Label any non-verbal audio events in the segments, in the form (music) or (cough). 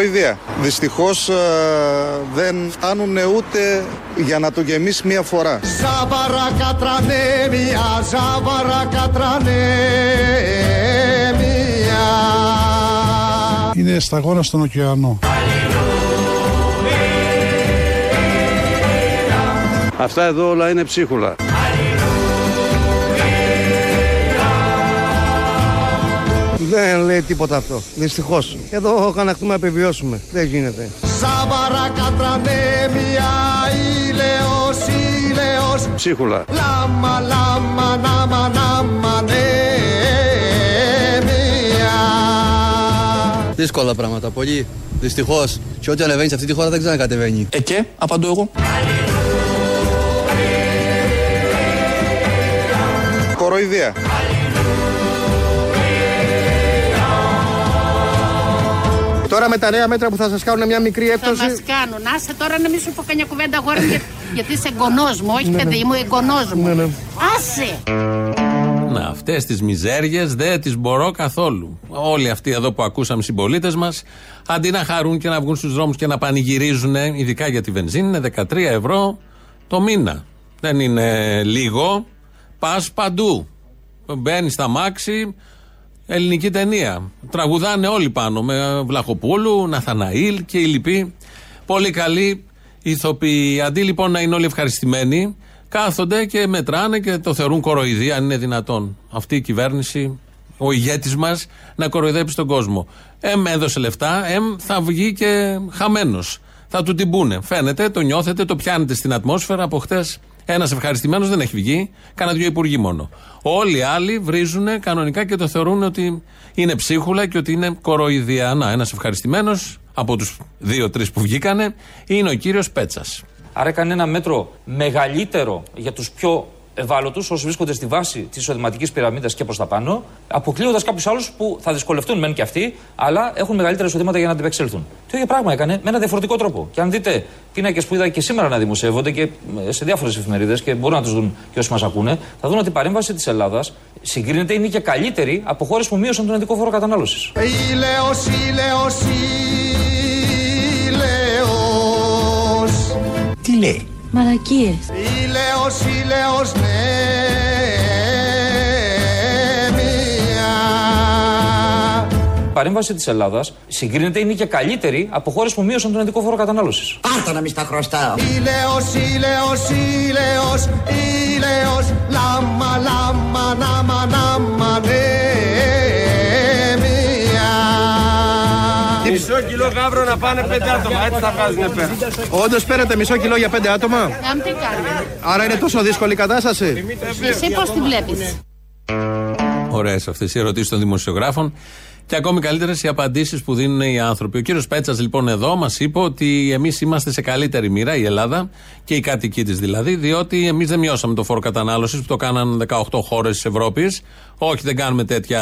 Κοροϊδία. Δυστυχώς δεν φτάνουν ούτε για να το γεμίσει μία φορά. Ζάβαρα κατρανέ, μία ζάβαρα κατρανέ, Είναι σταγόνα στον ωκεανό. Αυτά εδώ όλα είναι ψίχουλα. Δεν λέει τίποτα αυτό. Δυστυχώς. Εδώ καναχτούμε να επιβιώσουμε. Δεν γίνεται. Σαβαρά κατρανέμια, ήλαιος, ήλαιος. Ψίχουλα. Λάμα, λάμα, νάμα, νάμα, Δύσκολα πράγματα, πολύ. Δυστυχώς. Και ό,τι ανεβαίνεις σε αυτή τη χώρα δεν ξανακατεβαίνει. Ε, και, απαντώ εγώ. Κοροϊδία. Τώρα με τα νέα μέτρα που θα σας κάνουν μια μικρή έκπτωση. Θα μας κάνουν. Άσε τώρα να μην σου πω κανένα κουβέντα αγόρι για, γιατί είσαι εγγονός μου. Όχι, ναι, παιδί ναι. μου, εγγονός μου. Ναι, ναι. Άσε. Να, αυτές τις μιζέριες δεν τις μπορώ καθόλου. Όλοι αυτοί εδώ που ακούσαμε συμπολίτες μας, αντί να χαρούν και να βγουν στους δρόμους και να πανηγυρίζουν, ειδικά για τη βενζίνη, είναι 13 ευρώ το μήνα. Δεν είναι λίγο. Πας παντού. Μπαίνεις στα μάξι, ελληνική ταινία. Τραγουδάνε όλοι πάνω με Βλαχοπούλου, Ναθαναήλ και οι λοιποί. Πολύ καλοί ηθοποιοί. Αντί λοιπόν να είναι όλοι ευχαριστημένοι, κάθονται και μετράνε και το θεωρούν κοροϊδία, αν είναι δυνατόν. Αυτή η κυβέρνηση, ο ηγέτης μας, να κοροϊδέψει τον κόσμο. Εμ έδωσε λεφτά, εμ θα βγει και χαμένος. Θα του την πούνε. Φαίνεται, το νιώθετε, το πιάνετε στην ατμόσφαιρα από χτες ένας ευχαριστημένος δεν έχει βγει, κάνα δύο υπουργοί μόνο. Όλοι οι άλλοι βρίζουν κανονικά και το θεωρούν ότι είναι ψίχουλα και ότι είναι κοροϊδία. Να, ένας ευχαριστημένος από τους δύο-τρει που βγήκανε είναι ο κύριος Πέτσας. Άρα έκανε ένα μέτρο μεγαλύτερο για τους πιο ευάλωτους, όσοι βρίσκονται στη βάση της εισοδηματικής πυραμίδας και προς τα πάνω, αποκλείοντας κάποιους άλλους που θα δυσκολευτούν μεν και αυτοί, αλλά έχουν μεγαλύτερα εισοδήματα για να αντεπεξέλθουν. Το ίδιο πράγμα έκανε με ένα διαφορετικό τρόπο. Και αν δείτε πίνακες που είδα και σήμερα να δημοσιεύονται και σε διάφορες εφημερίδες και μπορούν να τους δουν και όσοι μας ακούνε, θα δουν ότι η παρέμβαση της Ελλάδας συγκρίνεται είναι και καλύτερη από χώρες που μείωσαν τον ειδικό φόρο κατανάλωσης. Τι λέει; Μαλακίες. Ηλέος, ηλέος, ναι, παρέμβαση της Ελλάδας συγκρίνεται είναι και καλύτερη από χώρες που μείωσαν τον ειδικό φόρο κατανάλωσης. Πάρτα να μην στα χρωστάω. Ηλέος, ηλέος, ηλέος, ηλέος, λάμα, λάμα, νάμα, νάμα, ναι. Μισό κιλό γάβρο να πάνε πέντε άτομα. Έτσι θα βγάζουν πέρα. Όντως παίρνετε μισό κιλό για πέντε άτομα; Άρα είναι τόσο δύσκολη η κατάσταση. Εσύ πώς τη βλέπεις; Ωραίες αυτές οι ερωτήσεις των δημοσιογράφων. Και ακόμη καλύτερες οι απαντήσεις που δίνουν οι άνθρωποι. Ο κύριος Πέτσας, λοιπόν, εδώ μας είπε ότι εμείς είμαστε σε καλύτερη μοίρα, η Ελλάδα και οι κάτοικοι της δηλαδή, διότι εμείς δεν μειώσαμε το φόρο κατανάλωσης που το κάναν 18 χώρες της Ευρώπης. Όχι, δεν κάνουμε τέτοια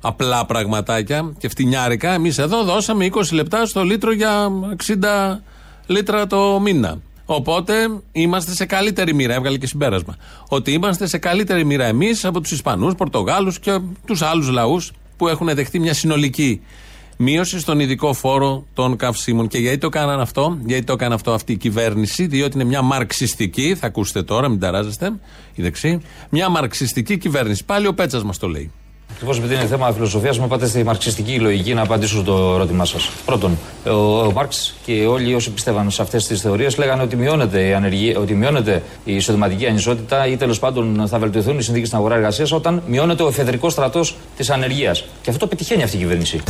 απλά πραγματάκια και φτηνιάρικα. Εμείς εδώ δώσαμε 20 λεπτά στο λίτρο για 60 λίτρα το μήνα. Οπότε είμαστε σε καλύτερη μοίρα. Έβγαλε και συμπέρασμα. Ότι είμαστε σε καλύτερη μοίρα εμείς από τους Ισπανούς, Πορτογάλους και τους άλλους λαούς που έχουν δεχτεί μια συνολική μείωση στον ειδικό φόρο των καυσίμων. Και γιατί το έκαναν αυτό, γιατί το έκανε αυτό αυτή η κυβέρνηση, διότι είναι μια μαρξιστική, θα ακούσετε τώρα, μην ταράζεστε, η δεξή, μια μαρξιστική κυβέρνηση. Πάλι ο Πέτσας μας το λέει. Ακριβώς επειδή είναι θέμα φιλοσοφίας, μου πάτε στη μαρξιστική λογική να απαντήσω στο ερώτημά σας. Πρώτον, ο, ο Μάρξ και όλοι όσοι πιστεύαν σε αυτές τις θεωρίες λέγανε ότι μειώνεται, η ανεργία, ότι μειώνεται η εισοδηματική ανισότητα ή τέλος πάντων θα βελτιωθούν οι συνθήκες στην αγορά εργασίας όταν μειώνεται ο εφεδρικός στρατός της ανεργίας. Και αυτό το πετυχαίνει αυτή η κυβέρνηση.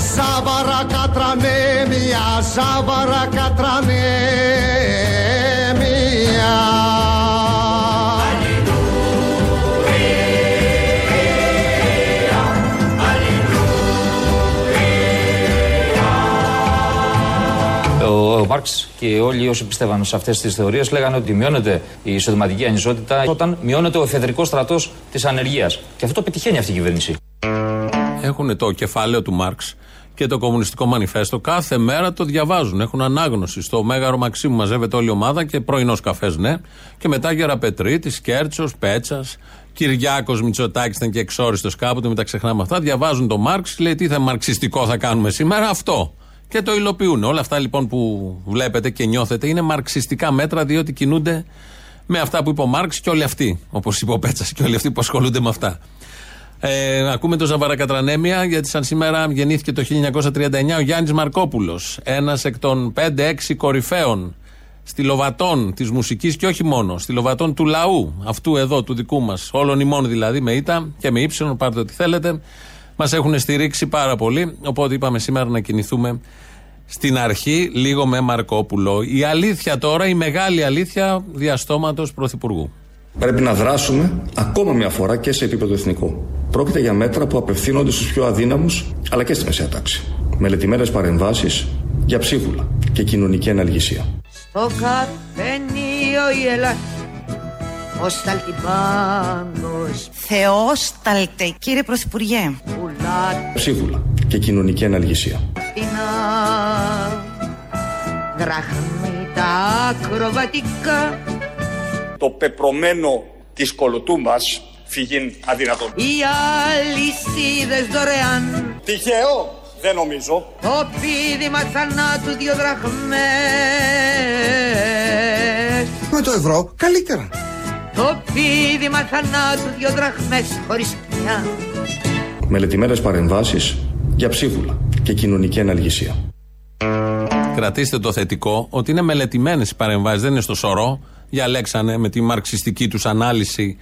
Ο Μάρξ και όλοι όσοι πιστεύαν σε αυτές τις θεωρίες λέγανε ότι μειώνεται η εισοδηματική ανισότητα όταν μειώνεται ο εφεδρικό στρατός της ανεργίας. Και αυτό το πετυχαίνει αυτή η κυβέρνηση. Έχουν το κεφάλαιο του Μάρξ και το Κομμουνιστικό Μανιφέστο. Κάθε μέρα το διαβάζουν. Έχουν ανάγνωση. Στο Μέγαρο Μαξίμου μαζεύεται όλη η ομάδα και πρωινός καφές, ναι. Και μετά Γεραπετρίτη, Κέρτσος, Πέτσας, Κυριάκος Μητσοτάκης ήταν και εξόριστος κάποτε, μην τα ξεχνάμε αυτά. Διαβάζουν το Μάρξ, λέει τι θα μαρξιστικό θα κάνουμε σήμερα. Αυτό. Και το υλοποιούν. Όλα αυτά λοιπόν που βλέπετε και νιώθετε είναι μαρξιστικά μέτρα διότι κινούνται με αυτά που είπε ο Μάρξ και όλοι αυτοί. Όπως είπε ο Πέτσας και όλοι αυτοί που ασχολούνται με αυτά. Ε, ακούμε το Ζαβαρακατρανέμια, γιατί σαν σήμερα γεννήθηκε το 1939 ο Γιάννης Μαρκόπουλος. Ένας εκ των 5-6 κορυφαίων στυλοβατών της μουσικής και όχι μόνο, στυλοβατών του λαού, αυτού εδώ, του δικού μας, όλων ημών δηλαδή, με ήττα και με ύψιλον, πάρτε ό,τι θέλετε. Μας έχουν στηρίξει πάρα πολύ. Οπότε είπαμε σήμερα να κινηθούμε στην αρχή λίγο με Μαρκόπουλο. Η αλήθεια τώρα, η μεγάλη αλήθεια διαστόματος Πρωθυπουργού. Πρέπει να δράσουμε ακόμα μια φορά και σε επίπεδο εθνικό. Πρόκειται για μέτρα που απευθύνονται στους πιο αδύναμους αλλά και στη μεσαία τάξη. Μελετημένες παρεμβάσεις για ψίχουλα και κοινωνική αναλγησία. Στο καφενείο η Ελλάδα Όσταλτη πάντως Θεόσταλτε. Κύριε Πρωθυπουργέ. Ψίχουλα και κοινωνική αναλγησία. Δραχμή τα ακροβατικά. Το πεπρωμένο της κολοτούμπας φυγήν αδυνατόν. Οι αλυσίδες δωρεάν. Τυχαίο δεν νομίζω. Το πίδημα θανάτου δυο δραχμές. Με το ευρώ καλύτερα Το πίδημα θανάτου δυο δραχμές χωρίς πια Μελετημένες παρεμβάσεις για ψίχουλα και κοινωνική αναλγησία. Κρατήστε το θετικό ότι είναι μελετημένες οι παρεμβάσεις, δεν είναι στο σωρό. Διαλέξανε με τη μαρξιστική τους ανάλυση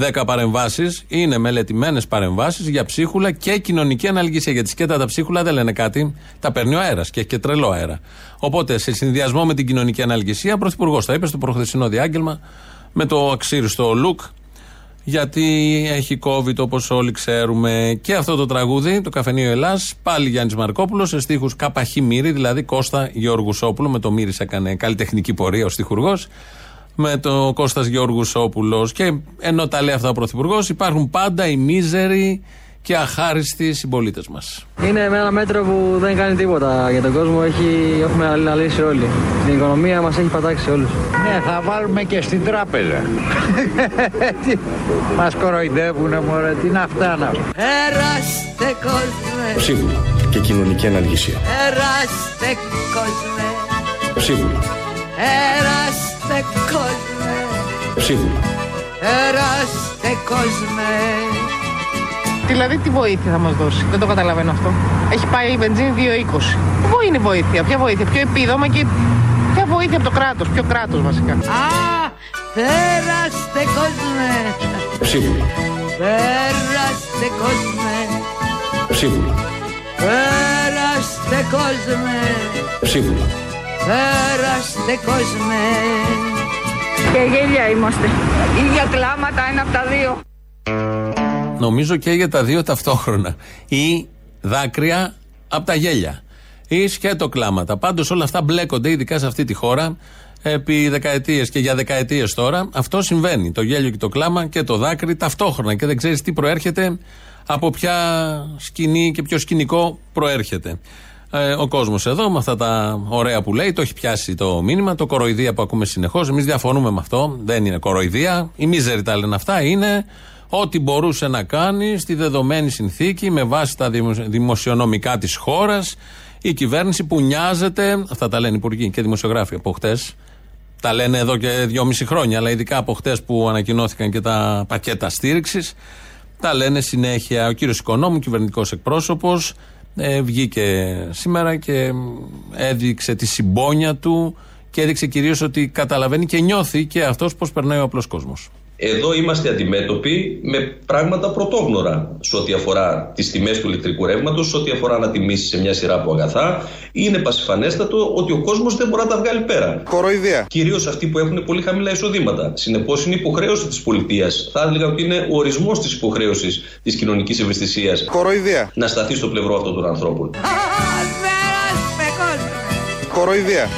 10 παρεμβάσεις. Είναι μελετημένες παρεμβάσεις για ψίχουλα και κοινωνική αναλγησία. Γιατί σκέτα τα ψίχουλα δεν λένε κάτι. Τα παίρνει ο αέρας και έχει και τρελό αέρα. Οπότε σε συνδυασμό με την κοινωνική αναλγησία, ο Πρωθυπουργός τα είπε στο προχθεσινό διάγγελμα με το αξίριστο look γιατί έχει COVID όπως όλοι ξέρουμε. Και αυτό το τραγούδι, το Καφενείο Ελλάς, πάλι Γιάννης Μαρκόπουλος, σε στίχους Καπαχή Μύρη, δηλαδή Κώστα Γιώργου Σόπουλο. Με το Μύρη έκανε καλλιτεχνική πορεία ο στιχουργό. Με το Κώστας Γιώργου Σόπουλο. Και ενώ τα λέει αυτά ο Πρωθυπουργός, υπάρχουν πάντα οι μίζεροι και αχάριστοι συμπολίτες μας. Είναι ένα μέτρο που δεν κάνει τίποτα για τον κόσμο. Έχει, έχουμε αναλύσει όλοι. Την οικονομία μας έχει πατάξει όλους. Ναι, θα βάλουμε και στην τράπεζα. (laughs) μας κοροϊδεύουνε, μωρέ. Τι να αυτά να Περάστε κόσμε. Σίγουρα και κοινωνική αναλγησία. Περάστε κόσμε. Σίγουρα. Περάστε κόσμε. Σίγουρα. Περάστε κόσμε. Δηλαδή τι βοήθεια θα μας δώσει; Δεν το καταλαβαίνω αυτό. Έχει πάει η βενζίνη 2,20. Πού είναι η βοήθεια, ποια βοήθεια, ποιο επίδομα και ποια βοήθεια από το κράτος, ποιο κράτος βασικά; Α, περάστε κόσμε. Σίγουρα. Περάστε κόσμε. Σίγουρα. Περάστε κόσμε. Σίγουρα. Περάστε κόσμε. Και γέλια είμαστε. Ίδια κλάματα, ένα από τα δύο. Νομίζω και για τα δύο ταυτόχρονα. Ή δάκρυα από τα γέλια. Ή σκέτο κλάματα. Πάντως όλα αυτά μπλέκονται, ειδικά σε αυτή τη χώρα, επί δεκαετίες και για δεκαετίες τώρα. Αυτό συμβαίνει. Το γέλιο και το κλάμα και το δάκρυ ταυτόχρονα. Και δεν ξέρεις τι προέρχεται, από ποια σκηνή και ποιο σκηνικό προέρχεται. Ε, ο κόσμος εδώ, με αυτά τα ωραία που λέει, το έχει πιάσει το μήνυμα. Το κοροϊδία που ακούμε συνεχώς. Εμείς διαφωνούμε με αυτό. Δεν είναι κοροϊδία. Οι μίζεροι τα λένε αυτά. Είναι ό,τι μπορούσε να κάνει στη δεδομένη συνθήκη με βάση τα δημοσιονομικά της χώρας. Η κυβέρνηση που νοιάζεται, αυτά τα λένε υπουργοί και δημοσιογράφοι από χτες, τα λένε εδώ και δυόμιση χρόνια, αλλά ειδικά από χτες που ανακοινώθηκαν και τα πακέτα στήριξης, τα λένε συνέχεια. Ο κύριος Οικονόμου, κυβερνητικός εκπρόσωπος, ε, βγήκε σήμερα και έδειξε τη συμπόνια του και έδειξε κυρίως ότι καταλαβαίνει και νιώθει και αυτός πώς περνάει ο απλός κόσμος. Εδώ είμαστε αντιμέτωποι με πράγματα πρωτόγνωρα σε ό,τι αφορά τις τιμές του ηλεκτρικού ρεύματος, σε ό,τι αφορά ανατιμήσει σε μια σειρά από αγαθά. Είναι πασιφανέστατο ότι ο κόσμος δεν μπορεί να τα βγάλει πέρα. Κοροϊδία. Κυρίως αυτοί που έχουν πολύ χαμηλά εισοδήματα. Συνεπώς είναι υποχρέωση της πολιτείας. Θα έλεγα ότι είναι ο ορισμός της υποχρέωσης της κοινωνικής ευαισθησίας. Κοροϊδία. Να σταθεί στο πλευρό αυτών των ανθρώπων. Κοροϊδία.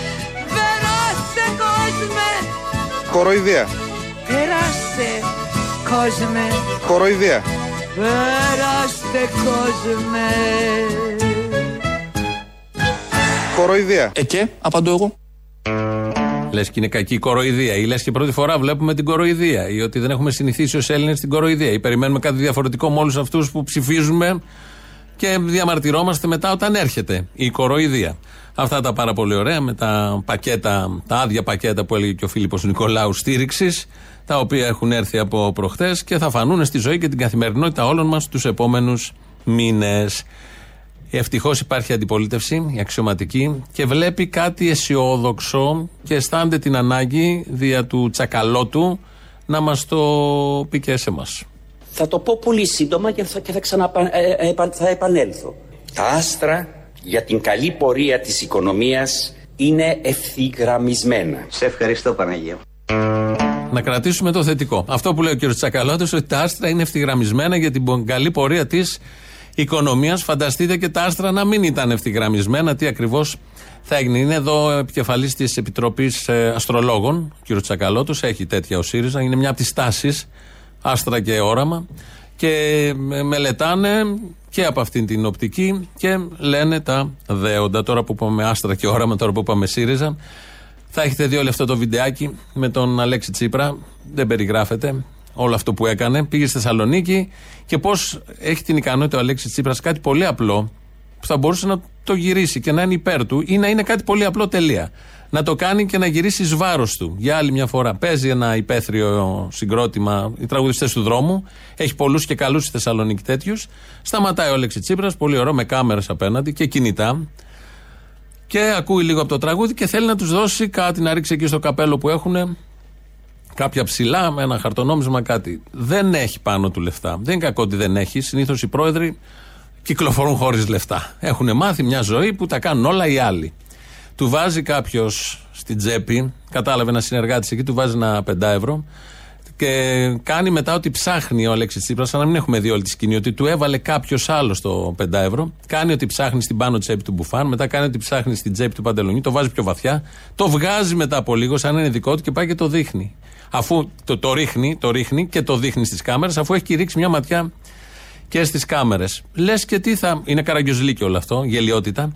Κοροϊδία. Περάστε κόσμε. Κοροϊδία. Περάστε κόσμε. Κοροϊδία. Ε και, απαντώ εγώ. Λες και είναι κακή κοροϊδία, ή λες και πρώτη φορά βλέπουμε την κοροϊδία, ή ότι δεν έχουμε συνηθίσει ως Έλληνες την κοροϊδία, ή περιμένουμε κάτι διαφορετικό με όλους αυτούς που ψηφίζουμε και διαμαρτυρόμαστε μετά όταν έρχεται η κοροϊδία. Αυτά τα πάρα πολύ ωραία με τα πακέτα, τα άδεια πακέτα που έλεγε και ο Φίλιππος Νικολάου στήριξης, τα οποία έχουν έρθει από προχτέ και θα φανούν στη ζωή και την καθημερινότητα όλων μας τους επόμενους μήνες. Ευτυχώς υπάρχει αντιπολίτευση, η αξιωματική, και βλέπει κάτι αισιόδοξο και αισθάνεται την ανάγκη δια του τσακαλώτου να μας το πει και σε εμάς. Θα το πω πολύ σύντομα και θα, και θα, ξαναπα, ε, ε, θα επανέλθω. Τα άστρα για την καλή πορεία της οικονομίας είναι ευθυγραμμισμένα. Σε ευχαριστώ Παναγία. Να κρατήσουμε το θετικό. Αυτό που λέει ο κ. Τσακαλώτης ότι τα άστρα είναι ευθυγραμμισμένα για την καλή πορεία της οικονομίας. Φανταστείτε και τα άστρα να μην ήταν ευθυγραμμισμένα. Τι ακριβώς θα έγινε. Είναι εδώ επικεφαλής της Επιτροπής ε, Αστρολόγων, κ. Τσακαλώτος. Έχει τέτοια ο ΣΥΡΙΖΑ. Είναι μια από τις τάσεις, άστρα και όραμα. Και ε, μελετάνε και από αυτήν την οπτική και λένε τα δέοντα. Τώρα που είπαμε άστρα και όραμα, τώρα που είπαμε ΣΥΡΙΖΑ. Θα έχετε δει όλο αυτό το βιντεάκι με τον Αλέξη Τσίπρα. Δεν περιγράφεται όλο αυτό που έκανε. Πήγε στη Θεσσαλονίκη και πώς έχει την ικανότητα ο Αλέξης Τσίπρας κάτι πολύ απλό που θα μπορούσε να το γυρίσει και να είναι υπέρ του ή να είναι κάτι πολύ απλό τελεία. Να το κάνει και να γυρίσει εις βάρος του για άλλη μια φορά. Παίζει ένα υπαίθριο συγκρότημα, οι τραγουδιστές του δρόμου. Έχει πολλούς και καλούς στη Θεσσαλονίκη τέτοιους. Σταματάει ο Αλέξης Τσίπρας, πολύ ωραίο, με κάμερες απέναντι και κινητά. Και ακούει λίγο από το τραγούδι και θέλει να τους δώσει κάτι να ρίξει εκεί στο καπέλο που έχουν κάποια ψηλά με ένα χαρτονόμισμα κάτι. Δεν έχει πάνω του λεφτά. Δεν είναι κακό ότι δεν έχει. Συνήθως οι πρόεδροι κυκλοφορούν χωρίς λεφτά. Έχουν μάθει μια ζωή που τα κάνουν όλα οι άλλοι. Του βάζει κάποιος στην τσέπη, κατάλαβε ένα συνεργάτης εκεί, του βάζει ένα πεντά ευρώ και κάνει μετά ότι ψάχνει ο Αλέξης Τσίπρας, σαν να μην έχουμε δει όλη τη σκηνή, ότι του έβαλε κάποιος άλλος το 5 ευρώ. Κάνει ότι ψάχνει στην πάνω τσέπη του μπουφάν, μετά κάνει ότι ψάχνει στην τσέπη του παντελονιού, το βάζει πιο βαθιά, το βγάζει μετά από λίγο, σαν να είναι δικό του και πάει και το δείχνει αφού το, το, ρίχνει, το ρίχνει και το δείχνει στις κάμερες, αφού έχει κηρύξει μια ματιά και στις κάμερες. Λες και τι θα. Είναι καραγκιόζλικη όλο αυτό, γελιότητα.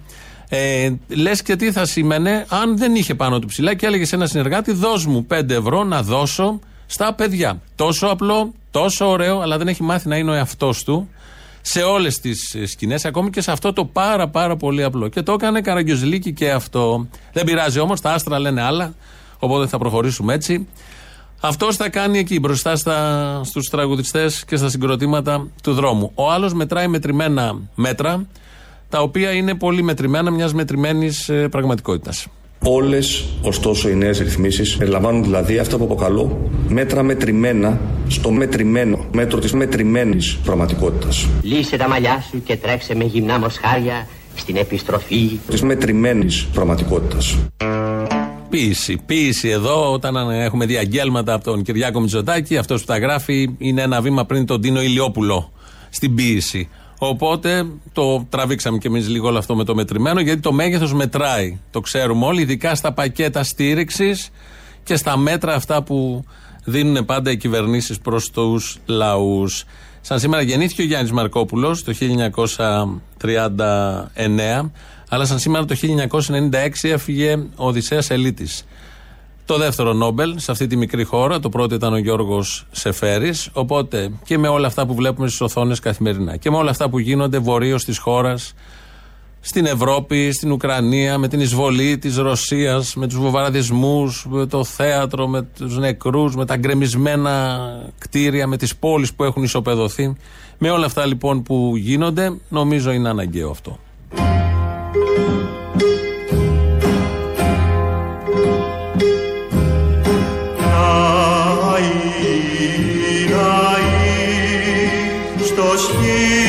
Ε, Λες και τι θα σήμαινε αν δεν είχε πάνω του ψηλά και έλεγε σε ένα συνεργάτη: Δώσ' μου 5 ευρώ να δώσω στα παιδιά. Τόσο απλό, τόσο ωραίο, αλλά δεν έχει μάθει να είναι ο εαυτός του σε όλες τις σκηνές, ακόμη και σε αυτό το πάρα πάρα πολύ απλό. Και το έκανε καραγκιόζλικη και αυτό. Δεν πειράζει όμως, τα άστρα λένε άλλα, οπότε θα προχωρήσουμε έτσι. Αυτός θα κάνει εκεί μπροστά στους τραγουδιστές και στα συγκροτήματα του δρόμου. Ο άλλος μετράει μετρημένα μέτρα, τα οποία είναι πολύ μετρημένα μιας μετρημένης ε, πραγματικότητας. Όλες, ωστόσο, οι νέες ρυθμίσεις περιλαμβάνουν δηλαδή αυτά που αποκαλώ μέτρα μετρημένα στο μετρημένο μέτρο της μετρημένης πραγματικότητας. Λύσε τα μαλλιά σου και τρέξε με γυμνά μοσχάρια στην επιστροφή της μετρημένης πραγματικότητας. Ποίηση. Ποίηση εδώ, όταν έχουμε διαγγέλματα από τον Κυριάκο Μητσοτάκη, αυτός που τα γράφει είναι ένα βήμα πριν τον Τίνο Ηλιόπουλο στην ποίηση. Οπότε το τραβήξαμε κι εμείς λίγο όλο αυτό με το μετρημένο, γιατί το μέγεθος μετράει. Το ξέρουμε όλοι, ειδικά στα πακέτα στήριξης και στα μέτρα αυτά που δίνουν πάντα οι κυβερνήσεις προς τους λαούς. Σαν σήμερα γεννήθηκε ο Γιάννης Μαρκόπουλος το 1939. Αλλά σαν σήμερα το 1996 έφυγε ο Οδυσσέας Ελίτης. Το δεύτερο Νόμπελ σε αυτή τη μικρή χώρα, το πρώτο ήταν ο Γιώργος Σεφέρης. Οπότε και με όλα αυτά που βλέπουμε στις οθόνες καθημερινά και με όλα αυτά που γίνονται βορείω της χώρας, στην Ευρώπη, στην Ουκρανία, με την εισβολή της Ρωσίας, με τους βομβαρδισμούς, με το θέατρο, με τους νεκρούς, με τα γκρεμισμένα κτίρια, με τις πόλεις που έχουν ισοπεδωθεί. Με όλα αυτά λοιπόν που γίνονται, νομίζω είναι αναγκαίο αυτό. teus filhos.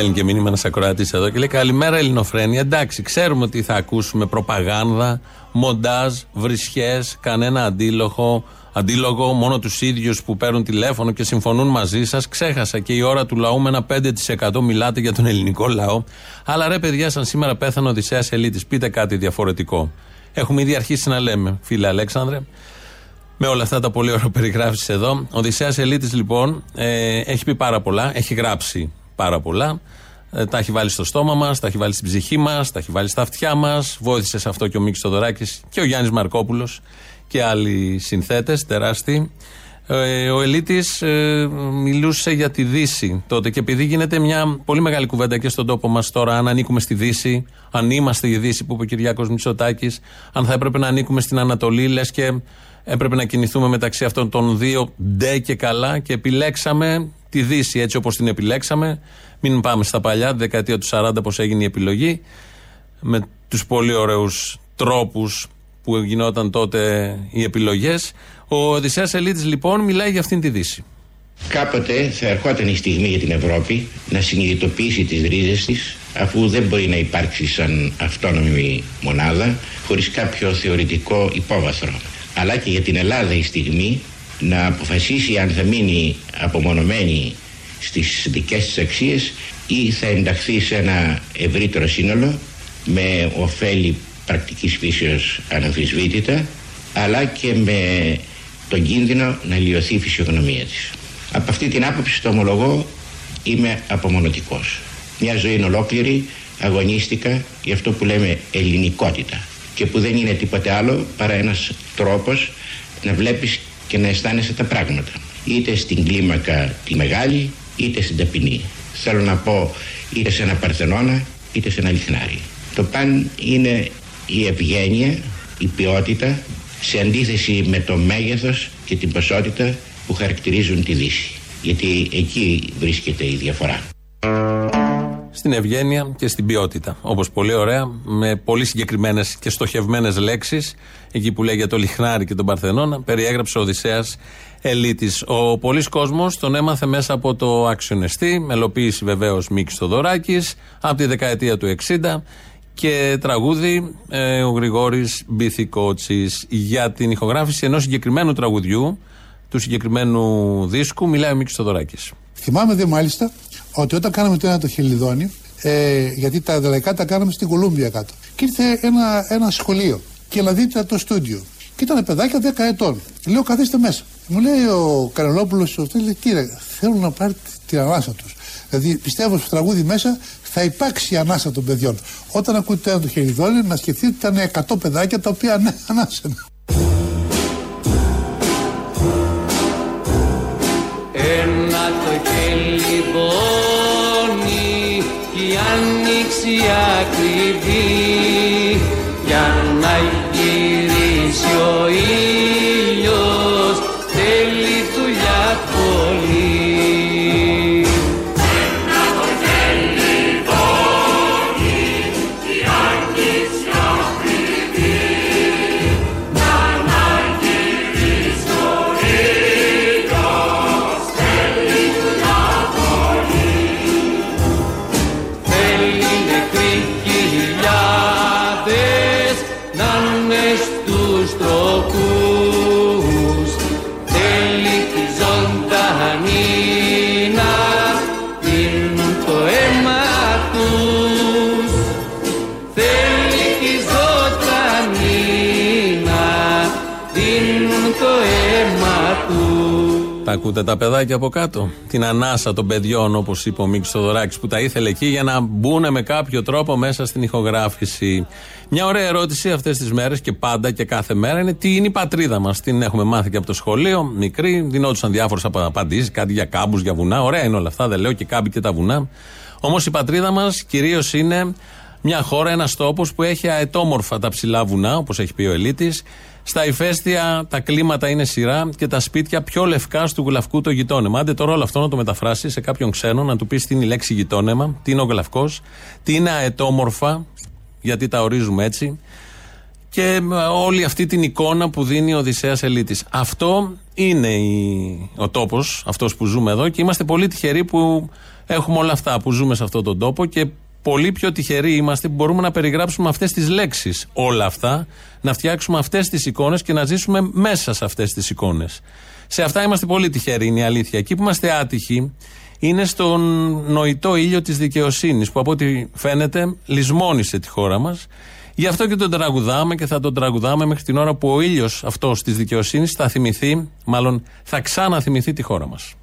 Στέλνει και μήνυμα ένας ακροατή εδώ και λέει Καλημέρα Ελληνοφρένια. Εντάξει, ξέρουμε ότι θα ακούσουμε προπαγάνδα, μοντάζ, βρισχές, κανένα αντίλογο, αντίλογο, μόνο τους ίδιους που παίρνουν τηλέφωνο και συμφωνούν μαζί σας. Ξέχασα και η ώρα του λαού με ένα 5% μιλάτε για τον ελληνικό λαό. Αλλά ρε παιδιά, σαν σήμερα πέθανε ο Οδυσσέας Ελίτης, πείτε κάτι διαφορετικό. Έχουμε ήδη αρχίσει να λέμε, φίλε Αλέξανδρε. Με όλα αυτά τα πολύ ωραία περιγράφεις εδώ. Ο Οδυσσέας Ελίτης λοιπόν ε, έχει πει πάρα πολλά, έχει γράψει πάρα πολλά. Ε, τα έχει βάλει στο στόμα μας, τα έχει βάλει στην ψυχή μας, τα έχει βάλει στα αυτιά μας. Βόηθησε σε αυτό και ο Μίκης Τοδωράκη και ο Γιάννης Μαρκόπουλος και άλλοι συνθέτες τεράστιοι. Ε, ο Ελίτης ε, μιλούσε για τη Δύση τότε και επειδή γίνεται μια πολύ μεγάλη κουβέντα και στον τόπο μας τώρα, αν ανήκουμε στη Δύση, αν είμαστε η Δύση που είπε ο Κυριάκος Μητσοτάκης, αν θα έπρεπε να ανήκουμε στην Ανατολή, λες και έπρεπε να κινηθούμε μεταξύ αυτών των δύο ντε και καλά και επιλέξαμε τη Δύση έτσι όπως την επιλέξαμε. Μην πάμε στα παλιά, δεκαετία του 40 πώς έγινε η επιλογή, με τους πολύ ωραίους τρόπους που γινόταν τότε οι επιλογές. Ο Οδυσσέας Ελίτης λοιπόν μιλάει για αυτήν τη Δύση. Κάποτε θα ερχόταν η στιγμή για την Ευρώπη να συνειδητοποιήσει τις ρίζες της αφού δεν μπορεί να υπάρξει σαν αυτόνομη μονάδα χωρίς κάποιο θεωρητικό υπόβαθρο. Αλλά και για την Ελλάδα η στιγμή να αποφασίσει αν θα μείνει απομονωμένη στις δικές της αξίες ή θα ενταχθεί σε ένα ευρύτερο σύνολο με ωφέλη πρακτικής φύσεως αναμφισβήτητα αλλά και με τον κίνδυνο να λιωθεί η φυσιογνωμία της. Από αυτή την άποψη το ομολογώ είμαι απομονωτικός. Μια ζωή ολόκληρη αγωνίστηκα για αυτό που λέμε ελληνικότητα και που δεν είναι τίποτε άλλο παρά ένας τρόπος να βλέπεις και να αισθάνεσαι τα πράγματα. Είτε στην κλίμακα τη μεγάλη είτε στην ταπεινή. Θέλω να πω είτε σε ένα παρθενώνα είτε σε ένα λιχνάρι. Το παν είναι η ευγένεια, η ποιότητα σε αντίθεση με το μέγεθος και την ποσότητα που χαρακτηρίζουν τη Δύση. Γιατί εκεί βρίσκεται η διαφορά. Στην ευγένεια και στην ποιότητα. Όπως πολύ ωραία, με πολύ συγκεκριμένες και στοχευμένες λέξεις, εκεί που λέει για το Λιχνάρι και τον Παρθενώνα, περιέγραψε ο Οδυσσέας Ελίτης. Ο πολλή κόσμος τον έμαθε μέσα από το Άξιονεστή, μελοποίηση βεβαίως Μίκης Θοδωράκης, από τη δεκαετία του 60 και τραγούδι ε, ο Γρηγόρης Μπιθικότσι για την ηχογράφηση ενός συγκεκριμένου τραγουδιού του συγκεκριμένου δίσκου μιλάει ο Μίκης Θοδωράκης. Θυμάμαι δε μάλιστα ότι όταν κάναμε το ένα το χελιδόνι ε, γιατί τα δελαϊκά τα κάναμε στην Κολούμπια κάτω και ήρθε ένα, ένα σχολείο και να δείτε το στούντιο και ήταν παιδάκια 10 ετών. Λέω καθίστε μέσα. Μου λέει ο Καρελόπουλος, λέει κύριε, θέλουν να πάρει την ανάσα τους. Δηλαδή πιστεύω στο τραγούδι μέσα θα υπάρξει η ανάσα των παιδιών. Όταν ακούτε το χεριδόνι, να σκεφτείτε ότι ήταν 100 παιδάκια τα οποία ναι, ανάσαν. Ένα το χελιδόνι και η άνοιξη ακριβή για να γυρίσει ο ήλιος Τα ακούτε τα παιδάκια από κάτω; Την ανάσα των παιδιών, όπως είπε ο Μίκη Θοδωράκη, που τα ήθελε εκεί για να μπουν με κάποιο τρόπο μέσα στην ηχογράφηση. Μια ωραία ερώτηση αυτές τις μέρες και πάντα και κάθε μέρα είναι τι είναι η πατρίδα μας; Την έχουμε μάθει και από το σχολείο, μικρή, δινόντουσαν διάφορες απαντήσεις, κάτι για κάμπους, για βουνά. Ωραία είναι όλα αυτά, δεν λέω και κάμποι και τα βουνά. Όμως η πατρίδα μας κυρίως είναι μια χώρα, ένας τόπος που έχει αετόμορφα τα ψηλά βουνά, όπως έχει πει ο Ελίτης. Στα ηφαίστεια τα κλίματα είναι σειρά και τα σπίτια πιο λευκά του γλαυκού το γειτόνεμα. Άντε τώρα όλο αυτό να το μεταφράσει σε κάποιον ξένο, να του πεις τι είναι η λέξη γειτόνεμα, τι είναι ο γλαυκό, τι είναι αετόμορφα, γιατί τα ορίζουμε έτσι. Και ε, όλη αυτή την εικόνα που δίνει ο Οδυσσέας Ελίτης. Αυτό είναι η, ο τόπος, αυτός που ζούμε εδώ και είμαστε πολύ τυχεροί που Έχουμε όλα αυτά που ζούμε σε αυτόν τον τόπο και πολύ πιο τυχεροί είμαστε που μπορούμε να περιγράψουμε αυτές τις λέξεις όλα αυτά, να φτιάξουμε αυτές τις εικόνες και να ζήσουμε μέσα σε αυτές τις εικόνες. Σε αυτά είμαστε πολύ τυχεροί, είναι η αλήθεια. Εκεί που είμαστε άτυχοι είναι στον νοητό ήλιο της δικαιοσύνης που από ό,τι φαίνεται λησμόνισε τη χώρα μας. Γι' αυτό και τον τραγουδάμε και θα τον τραγουδάμε μέχρι την ώρα που ο ήλιος αυτός της δικαιοσύνης θα θυμηθεί, μάλλον θα ξαναθυμηθεί τη χώρα μας.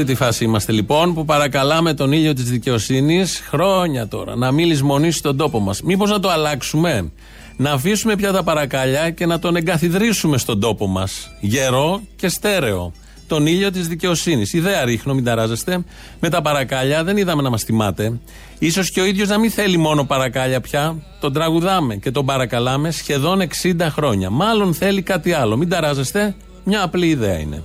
Αυτή τη φάση είμαστε λοιπόν που παρακαλάμε τον ήλιο της δικαιοσύνης χρόνια τώρα να μην λησμονήσει τον τόπο μας. Μήπως να το αλλάξουμε, να αφήσουμε πια τα παρακάλια και να τον εγκαθιδρύσουμε στον τόπο μας. Γερό και στέρεο. Τον ήλιο της δικαιοσύνης. Ιδέα ρίχνω, μην ταράζεστε. Με τα παρακάλια δεν είδαμε να μας θυμάται. σω και ο ίδιος να μην θέλει μόνο παρακάλια πια. Τον τραγουδάμε και τον παρακαλάμε σχεδόν 60 χρόνια. Μάλλον θέλει κάτι άλλο. Μην ταράζεστε. Μια απλή ιδέα είναι.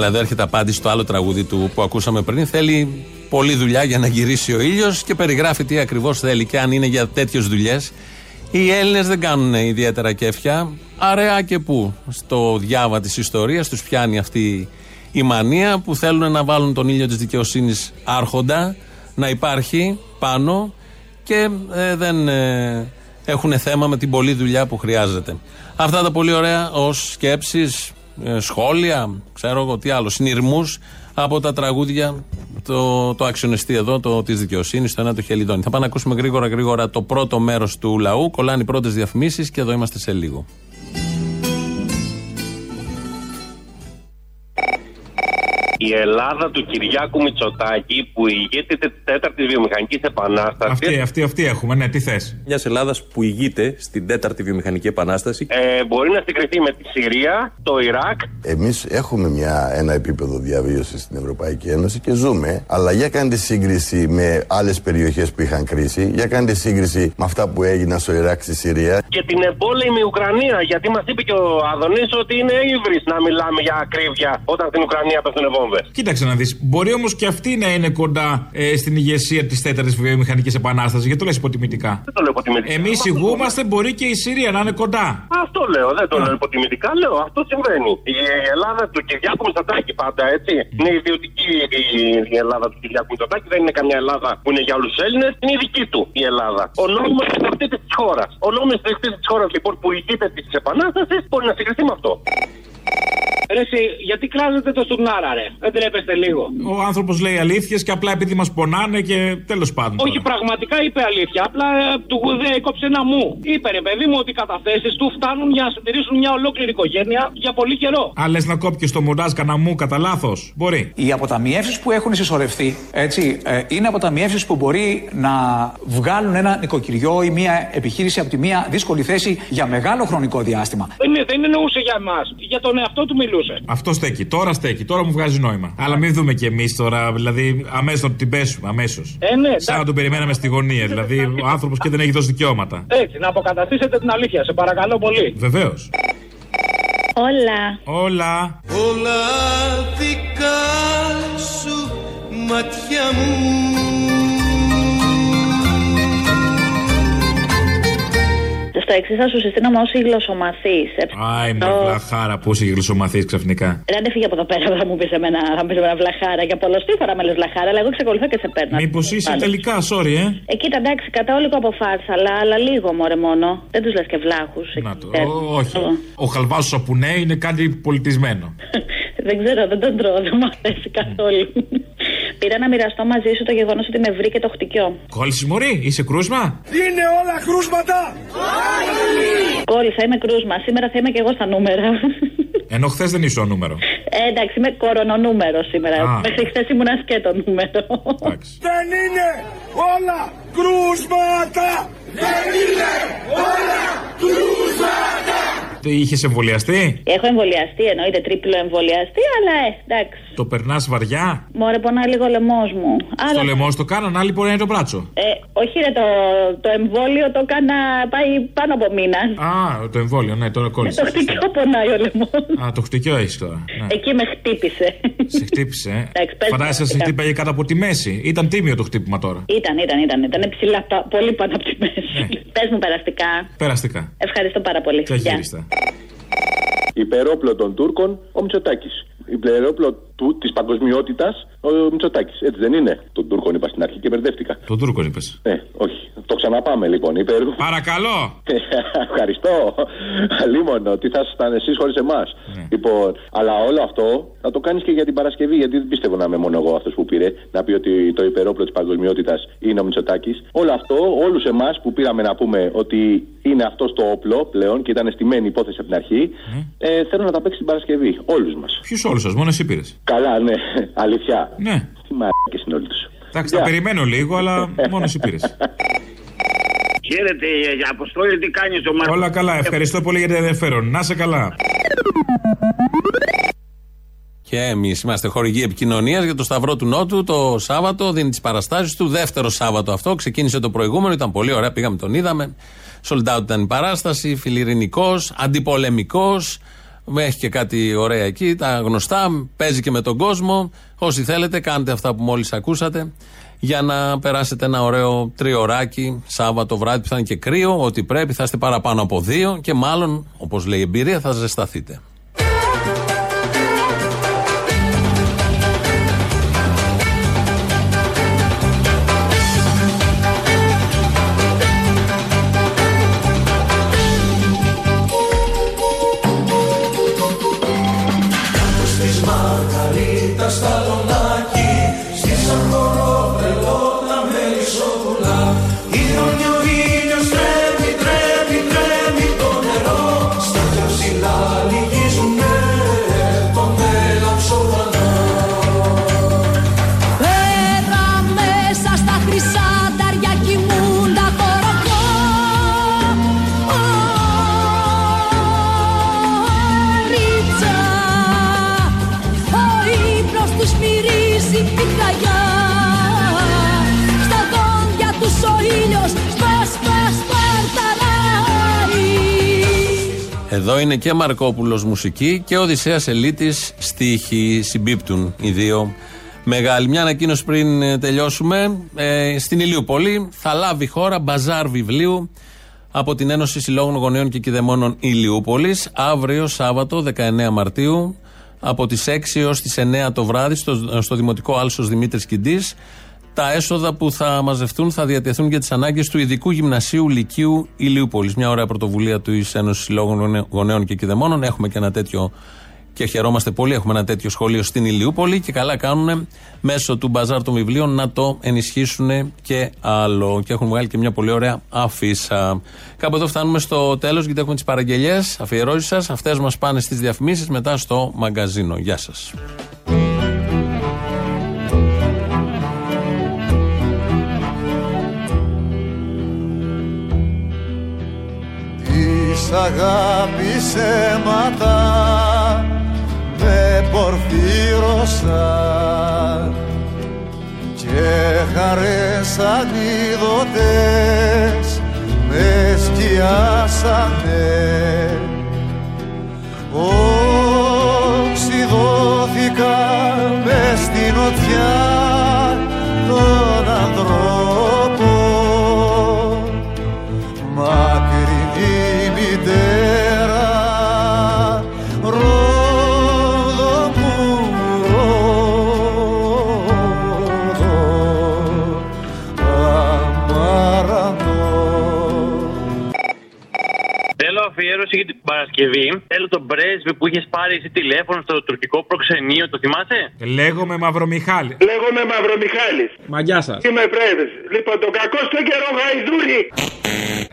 Αλλά εδώ έρχεται απάντηση στο άλλο τραγούδι του που ακούσαμε πριν. Θέλει πολλή δουλειά για να γυρίσει ο ήλιος και περιγράφει τι ακριβώς θέλει και αν είναι για τέτοιες δουλειές. Οι Έλληνες δεν κάνουν ιδιαίτερα κέφια. Αραιά και πού; Στο διάβα της ιστορίας τους πιάνει αυτή η μανία που θέλουν να βάλουν τον ήλιο της δικαιοσύνης άρχοντα, να υπάρχει πάνω και ε, δεν ε, έχουν θέμα με την πολλή δουλειά που χρειάζεται. Αυτά τα πολύ ωραία ως σκέψεις, σχόλια, ξέρω εγώ τι άλλο, συνειρμούς από τα τραγούδια, το, το αξιονεστή εδώ, το της δικαιοσύνης, το ένα το χελιδόνι. Θα πάμε να ακούσουμε γρήγορα γρήγορα το πρώτο μέρος του λαού. Κολλάνε οι πρώτες διαφημίσεις και εδώ είμαστε σε λίγο. Η Ελλάδα του Κυριάκου Μητσοτάκη που ηγείται της τέταρτης βιομηχανικής επανάστασης. Αυτή, αυτή, αυτή έχουμε, ναι, τι θες. Μιας Ελλάδας που ηγείται στην τέταρτη βιομηχανική επανάσταση. Ε, μπορεί να συγκριθεί με τη Συρία, το Ιράκ. Εμείς έχουμε μια, ένα επίπεδο διαβίωσης στην Ευρωπαϊκή Ένωση και ζούμε. Αλλά για κάντε σύγκριση με άλλες περιοχές που είχαν κρίση. Για κάντε σύγκριση με αυτά που έγιναν στο Ιράκ, στη Συρία. Και την εμπόλεμη Ουκρανία. Γιατί μας είπε και ο Αδονή ότι είναι ύβρις να μιλάμε για ακρίβεια όταν στην Ουκρανία απευθυνευόμαστε. βόμβες. Κοίταξε να δεις. Μπορεί όμως και αυτή να είναι κοντά ε, στην ηγεσία της τέταρτης βιομηχανικής επανάστασης. Γιατί το λες υποτιμητικά. Δεν το λέω υποτιμητικά. Εμείς ηγούμαστε, μπορεί και η Συρία να είναι κοντά. Αυτό λέω, δεν το λέω υποτιμητικά, λέω. Αυτό συμβαίνει. Η Ελλάδα του Κυριάκου Μητσοτάκη πάντα, έτσι. Είναι ιδιωτική η- η Ελλάδα του Κυριάκου Μητσοτάκη, δεν είναι καμιά Ελλάδα που είναι για όλους τους Έλληνες, είναι η δική του η Ελλάδα. Ο νόμιμο ιδιοκτήτη της χώρας. Ο νόμιμο ιδιοκτήτη της χώρας λοιπόν που ηγείται της Επανάστασης μπορεί να συγκριθεί με αυτό. Ρε εσύ, γιατί κράζετε το στουρνάρα, ρε; Δεν τρέπεστε λίγο. Ο άνθρωπος λέει αλήθειες και απλά επειδή μας πονάνε και τέλος πάντων. Όχι, πραγματικά είπε αλήθεια. Απλά ε, του δεν έκοψε ένα μου. Είπε ρε παιδί μου ότι οι καταθέσεις του φτάνουν για να συντηρήσουν μια ολόκληρη οικογένεια για πολύ καιρό. Αν λες να κόπηκε το μοντάζ κανένα μου κατά λάθος, μπορεί. Οι αποταμιεύσεις που έχουν συσσωρευτεί έτσι, ε, είναι αποταμιεύσεις που μπορεί να βγάλουν ένα νοικοκυριό ή μια επιχείρηση από τη μία δύσκολη θέση για μεγάλο χρονικό διάστημα. Δεν, δεν εννοούσε για εμάς. Για τον εαυτό του μιλούσε. Αυτό στέκει. Τώρα στέκει. Τώρα μου βγάζει νόημα. Αλλά μην δούμε κι εμείς τώρα, δηλαδή αμέσως να την πέσουμε. Αμέσως. Ε, ναι, Σαν να τον περιμέναμε στη γωνία. Δηλαδή ο άνθρωπος και δεν έχει δώσει δικαιώματα. Έτσι, να αποκαταστήσετε την αλήθεια, σε παρακαλώ πολύ. Βεβαίως. Όλα. Όλα. Όλα δικά σου μάτια μου Στο εξής θα σου συστήναμε ω γλωσσομαθή. Άι, με βλαχάρα που είσαι γλωσσομαθή ξαφνικά. Δεν φύγει από εδώ πέρα, θα μου πεις εμένα, θα μου πεις εμένα βλαχάρα. Για πολλωστή φορά με λες βλαχάρα, αλλά εγώ εξακολουθώ και σε παίρνω. Μήπως είσαι Πάλι. τελικά, sorry, ε. Ε, κοίτα, εντάξει, κατά λίγο από φάρσα, αλλά, αλλά λίγο μωρέ μόνο. Δεν τους λες και βλάχους. Να το. Ό, όχι. Ο χαλβάζο σαπουνέ είναι κάτι πολιτισμένο. (laughs) δεν ξέρω, δεν τον τρώω, δεν μου αρέσει καθόλου. Πήρα να μοιραστώ μαζί σου το γεγονός ότι με βρήκε το χτυκιό. Κόλλησε μωρή, είσαι κρούσμα; Είναι όλα κρούσματα Κόλλησα, είμαι κρούσμα. Σήμερα θα είμαι και εγώ στα νούμερα. Ενώ χθες δεν ήσουν νούμερο. Ε, εντάξει, είμαι κορονονούμερο σήμερα. Α. Μέχρι χθες ήμουν σκέτο νούμερο. Δεν είναι όλα κρούσματα Δεν είναι όλα κρούσματα Είχες εμβολιαστεί; Έχω εμβολιαστεί, εννοείται τρίπλο εμβολιαστεί, αλλά ε, εντάξει. Το περνάς βαριά; Μωρέ, πονάει λίγο ο λαιμός μου. Στο Αλλά, λαιμός το κάναν, άλλοι μπορεί να είναι το μπράτσο. ε, όχι, ρε, το, το εμβόλιο το έκανα πάει πάνω από μήνα. Α, το εμβόλιο, ναι, τώρα Με κόλλησες. το χτυκιό πονάει ο λαιμός. Α, το χτυκιό έχεις τώρα. Ναι. Εκεί με χτύπησε. Σε χτύπησε. ε. Εντάξει, πες Φαντάζεσαι, σε πραγματικά. χτύπαγε κάτω από τη μέση. Ήταν τίμιο το χτύπημα τώρα. Ήταν, ήταν, ήταν. Ήταν ψηλά, πα- πολύ πάνω από τη μέση. Πες μου περαστικά. Περαστικά. Ευχαριστώ πάρα πολύ. Και Γεια. αγύριστα. Υπερόπλο των Τούρκων ο Μητσοτάκης. Υπερόπλο του της παγκοσμιότητας ο Μητσοτάκης. Έτσι δεν είναι. Τον Τούρκων είπα στην αρχή και μπερδεύτηκα. Τον Τούρκο είπες. Ε, όχι. Το ξαναπάμε λοιπόν. Υπερ... Παρακαλώ. Ευχαριστώ. Αλίμονο. Τι θα ήσασταν εσείς χωρίς εμάς. Λοιπόν, αλλά όλο αυτό θα το κάνεις και για την Παρασκευή. Γιατί δεν πιστεύω να είμαι μόνο εγώ αυτός που πήρε να πει ότι το υπερόπλο της παγκοσμιότητας είναι ο Μητσοτάκης. Όλο αυτό, όλους εμάς που πήραμε να πούμε ότι είναι αυτός το όπλο πλέον και ήταν στημένη υπόθεση από την αρχή, ε, θέλω να τα παίξει την Παρασκευή. Όλους μας. Ποιους όλους σας, μόνο εσύ πήρες; Καλά, ναι. Αλήθεια. Ναι. Τι μαλάκες είναι όλοι τους. Εντάξει, τα περιμένω λίγο, αλλά μόνο εσύ πήρες. Χαίρετε, ε, Αποστόλη, τι κάνεις το μάτι. Όλα καλά, ευχαριστώ πολύ για το ενδιαφέρον. Να είσαι καλά. Και εμείς είμαστε χορηγοί επικοινωνίας για το Σταυρό του Νότου. Το Σάββατο δίνει τις παραστάσεις του. Δεύτερο Σάββατο αυτό. Ξεκίνησε το προηγούμενο, ήταν πολύ ωραία. Πήγαμε, τον είδαμε. Sold out ήταν η παράσταση. Φιλιρινικός, αντιπολεμικός. Έχει και κάτι ωραία εκεί, τα γνωστά. Παίζει και με τον κόσμο. Όσοι θέλετε, κάντε αυτά που μόλις ακούσατε. Για να περάσετε ένα ωραίο τριωράκι Σάββατο βράδυ που θα είναι και κρύο. Ότι πρέπει, θα είστε παραπάνω από δύο. Και μάλλον, όπως λέει η εμπειρία, θα ζεσταθείτε. Εδώ είναι και Μαρκόπουλος μουσική και Οδυσσέας Ελίτης στίχη. Συμπίπτουν οι δύο μεγάλοι. Μια ανακοίνωση πριν ε, τελειώσουμε. Ε, στην Ηλιούπολη θα λάβει χώρα μπαζάρ βιβλίου από την Ένωση Συλλόγων Γονέων και Κηδεμόνων Ηλιούπολης αύριο Σάββατο 19 Μαρτίου από τις 6 έως τις 9 το βράδυ στο, στο Δημοτικό Άλσος Δημήτρης Κιντής. Τα έσοδα που θα μαζευτούν θα διατεθούν για τις ανάγκες του Ειδικού Γυμνασίου Λυκείου Ηλιούπολης. Μια ωραία πρωτοβουλία του Ένωσης Συλλόγων Γονέων και Κηδεμόνων. Έχουμε και ένα τέτοιο και χαιρόμαστε πολύ. Έχουμε ένα τέτοιο σχολείο στην Ηλιούπολη και καλά κάνουν μέσω του μπαζάρ των βιβλίων να το ενισχύσουν και άλλο. Και έχουν βγάλει και μια πολύ ωραία αφίσα. Κάπου εδώ φτάνουμε στο τέλος γιατί έχουμε τις παραγγελίε, αφιερώσεις σας. Αυτές μας πάνε στις διαφημίσεις μετά στο μαγκαζίνο. Γεια σας. Της αγάπης αίματα με πορφύρωσαν και χαρές ανίδωτες με σκιάσανε. Οξυδώθηκα μες στην οτιά των ανθρώπων Παρασκευή. Θέλω τον πρέσβη που είχες πάρει εσύ τηλέφωνο στο τουρκικό προξενείο, το θυμάσαι; Λέγομαι Μαυρομιχάλης. Λέγομαι Μαυρομιχάλης. Μα γεια σας. Είμαι πρέσβης. Λοιπόν, τον κακό στο καιρό γαϊδούρι.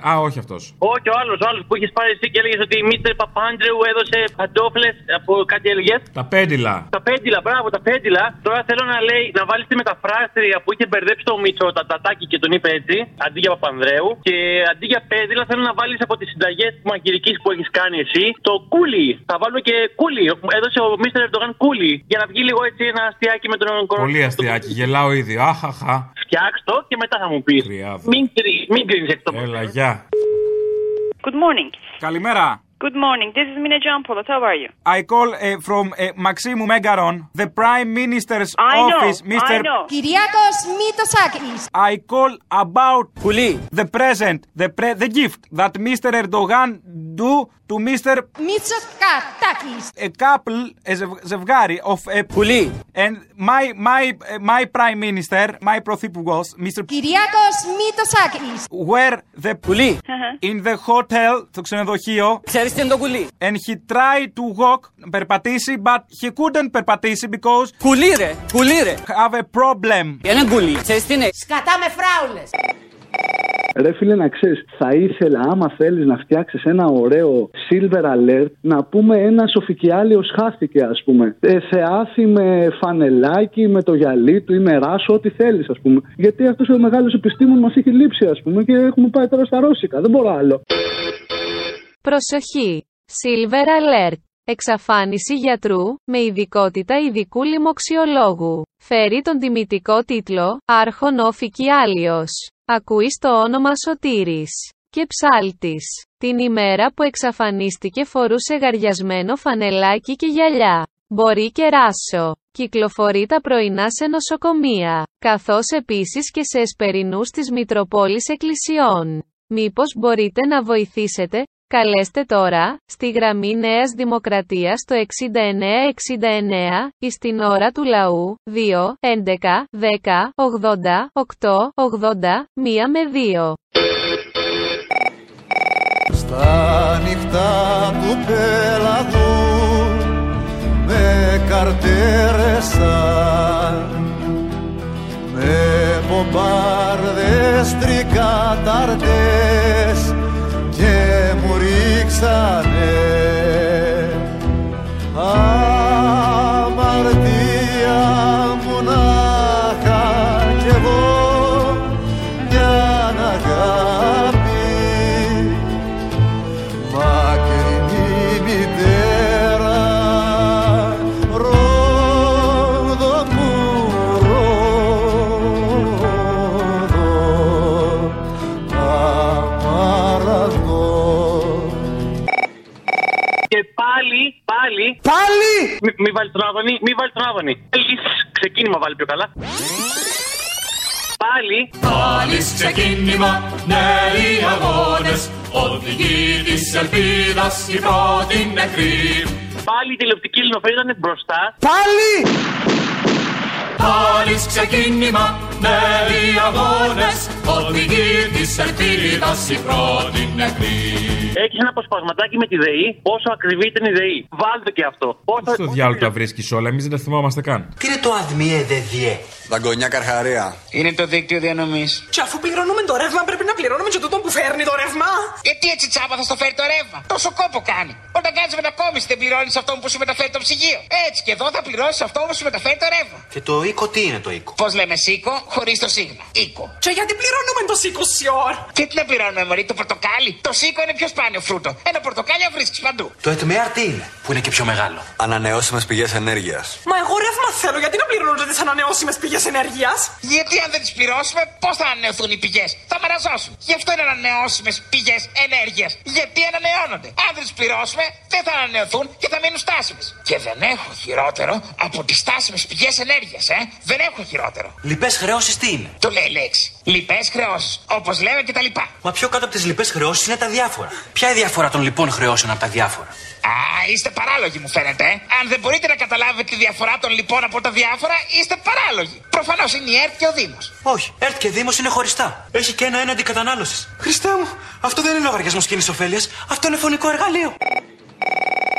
Α, όχι αυτός. Όχι, ο άλλος, ο άλλος που είχες πάρει εσύ και έλεγες ότι η Μίστερ Παπάντρεου έδωσε παντόφλες από κάτι έλεγες; Τα πέντιλα. Τα πέντιλα, μπράβο, τα πέντιλα. Τώρα θέλω να λέει να βάλεις τη μεταφράστρια που είχε μπερδέψει το Μίτσο, τα τατάκι και τον είπε έτσι, αντί για Παπανδρέου. Και αντί για πέντιλα θέλω να βάλεις από τις συνταγές του μαγειρικής που έχεις κάνει εσύ το κούλι. Θα βάλουμε και κούλι. Έδωσε ο Μίστερ Ερντογάν κούλι. Για να βγει λίγο έτσι ένα αστιάκι με τον κορονοϊό. Πολύ αστιάκι, γελάω ήδη. Αχαχα. Φτιάξ το και μετά θα μου πεις. Μην, κρι- μην κρίνεις έτσι το Έλα, γεια. Good morning. Καλημέρα. Good morning. This is Mina Jampoulos. How are you? I call uh, from uh, Maximu Megaron, the Prime Minister's I know, office, Mr. I know. Kyriakos Mitsotakis. I call about the present, the pre- the gift that Mr. Erdogan do to Mr. Mitsotakis. A couple, a ζευ- ζευγάρι of a Puli. And my my uh, my Prime Minister, my Πρωθυπουργός, Mr. Kyriakos Mitsotakis. were the Puli in the hotel, το ξενοδοχείο. Ξέρεις τι είναι το κουλί. And he tried to walk, να περπατήσει, but he couldn't περπατήσει because... Κουλί ρε, κουλί ρε. Have a problem. Είναι κουλί, ξέρεις τι είναι; Σκατά με φράουλες. Ρε φίλε να ξέρεις, θα ήθελα άμα θέλεις να φτιάξεις ένα ωραίο silver alert να πούμε ένα σοφικιάλιος χάθηκε ας πούμε. Ε, θεάθη με φανελάκι, με το γυαλί του ή με ράσο, ό,τι θέλεις ας πούμε. Γιατί αυτός ο μεγάλος επιστήμον μας έχει λείψει ας πούμε και έχουμε πάει τώρα στα ρώσικα, δεν μπορώ άλλο. Προσοχή! Silver Alert! Εξαφάνιση γιατρού, με ειδικότητα ειδικού λοιμοξιολόγου. Φέρει τον τιμητικό τίτλο «Άρχον όφικη Άλιος». Ακούει το όνομα Σωτήρης. Και ψάλτης. Την ημέρα που εξαφανίστηκε φορούσε γαριασμένο φανελάκι και γυαλιά. Μπορεί και ράσο. Κυκλοφορεί τα πρωινά σε νοσοκομεία. Καθώς επίσης και σε εσπερινούς της Μητροπόλης Εκκλησιών. Μήπως μπορείτε να βοηθήσετε, Καλέστε τώρα, στη γραμμή Νέας Δημοκρατίας το 6969, ή στην ώρα του λαού, 2, 11, 10, 80, 8, 80, 1 με 2. Στα νυχτά του πέλαγου με καρτέρεσαν με μπομπάρδες τρικαταρτές και μου sun βάλει τον Άδωνη, μη βάλει τον Άδωνη. Έλγης, ξεκίνημα βάλει πιο καλά. Πάλι. Πάλις ξεκίνημα, νέοι αγώνες Οδηγοί της ελπίδας, η πρώτη νεκρή Πάλι η τηλεοπτική ελληνοφρένεια ήταν μπροστά. Πάλι! Πάλις ξεκίνημα, νέοι αγώνες Οδηγοί της ελπίδας, η πρώτη νεκρή Έχεις ένα αποσπασματάκι με τη ΔΕΗ, πόσο ακριβή ήταν η ΔΕΗ. Βάλτε και αυτό. Πόσο... Στο διάλογο τα βρίσκεις όλα, εμείς δεν τα θυμόμαστε καν. Τι είναι το ΑΔΜΙΕ ΔΕΔΙΕ. Δαγκονιά καρχαρία. Είναι το δίκτυο διανομής. Και αφού πληρώνουμε το ρεύμα, πρέπει να πληρώνουμε και τούτον που φέρνει το ρεύμα. Γιατί έτσι τσάπα θα στο φέρει το ρεύμα; Τόσο κόπο κάνει. Όταν κάνεις μετακόμιση δεν πληρώνεις αυτό που σου μεταφέρει το ψυγείο. Έτσι και εδώ θα πληρώσεις αυτό που σου μεταφέρει το ρεύμα. Και το οίκο τι είναι το οίκο; Πώς λέμε σίκο χωρίς το σίγμα. Οίκο. Και γιατί πληρώνουμε το σίκο σιόρ; Και τι να πληρώνουμε, Μωρή, το πορτοκάλι. Το σίκο είναι πιο σπάνιο φρούτο. Ένα πορτοκάλι βρίσκει παντού. Το ΕΤΜΕΑΡ τι είναι, που είναι και πιο μεγάλο; Ανανεώσιμες πηγές ενέργειας. Μα εγώ ρεύμα θέλω, γιατί να πληρώνω τις ανανεώσιμες πηγές ενέργειας; Γιατί αν δεν τις πληρώσουμε, πώς θα ανανεωθούν οι πηγές; Θα μαραζώσουν. Γι' αυτό είναι ανανεώσιμες πηγές ενέργειας. Γιατί ανανεώνονται; Αν δεν τις πληρώσουμε, δεν θα ανανεωθούν και θα μείνουν στάσιμες. Και δεν έχω χειρότερο από τις στάσιμες πηγές ενέργειας, ε. Δεν έχω χειρότερο. Λοιπέ χρεώσεις τι είναι; Το λέει η λέξη. Λοιπέ χρεώσεις. Όπως λέμε και τα λοιπά. Μα πιο κάτω από τις λοιπέ χρεώσεις είναι τα διάφορα. Ποια είναι η διαφορά των λοιπών χρεώσεων από τα διάφορα; Α, είστε παράλογοι μου φαίνεται. ε. Αν δεν μπορείτε να καταλάβετε τη διαφορά των λοιπόν από τα διάφορα, είστε παράλογοι. Προφανώς είναι η ΕΡΤ και ο Δήμος. Όχι, ΕΡΤ και Δήμος είναι χωριστά. Έχει και ένα έναντι κατανάλωσης. Χριστέ μου, αυτό δεν είναι λογαριασμός κοινής ωφέλειας. Αυτό είναι φωνικό εργαλείο.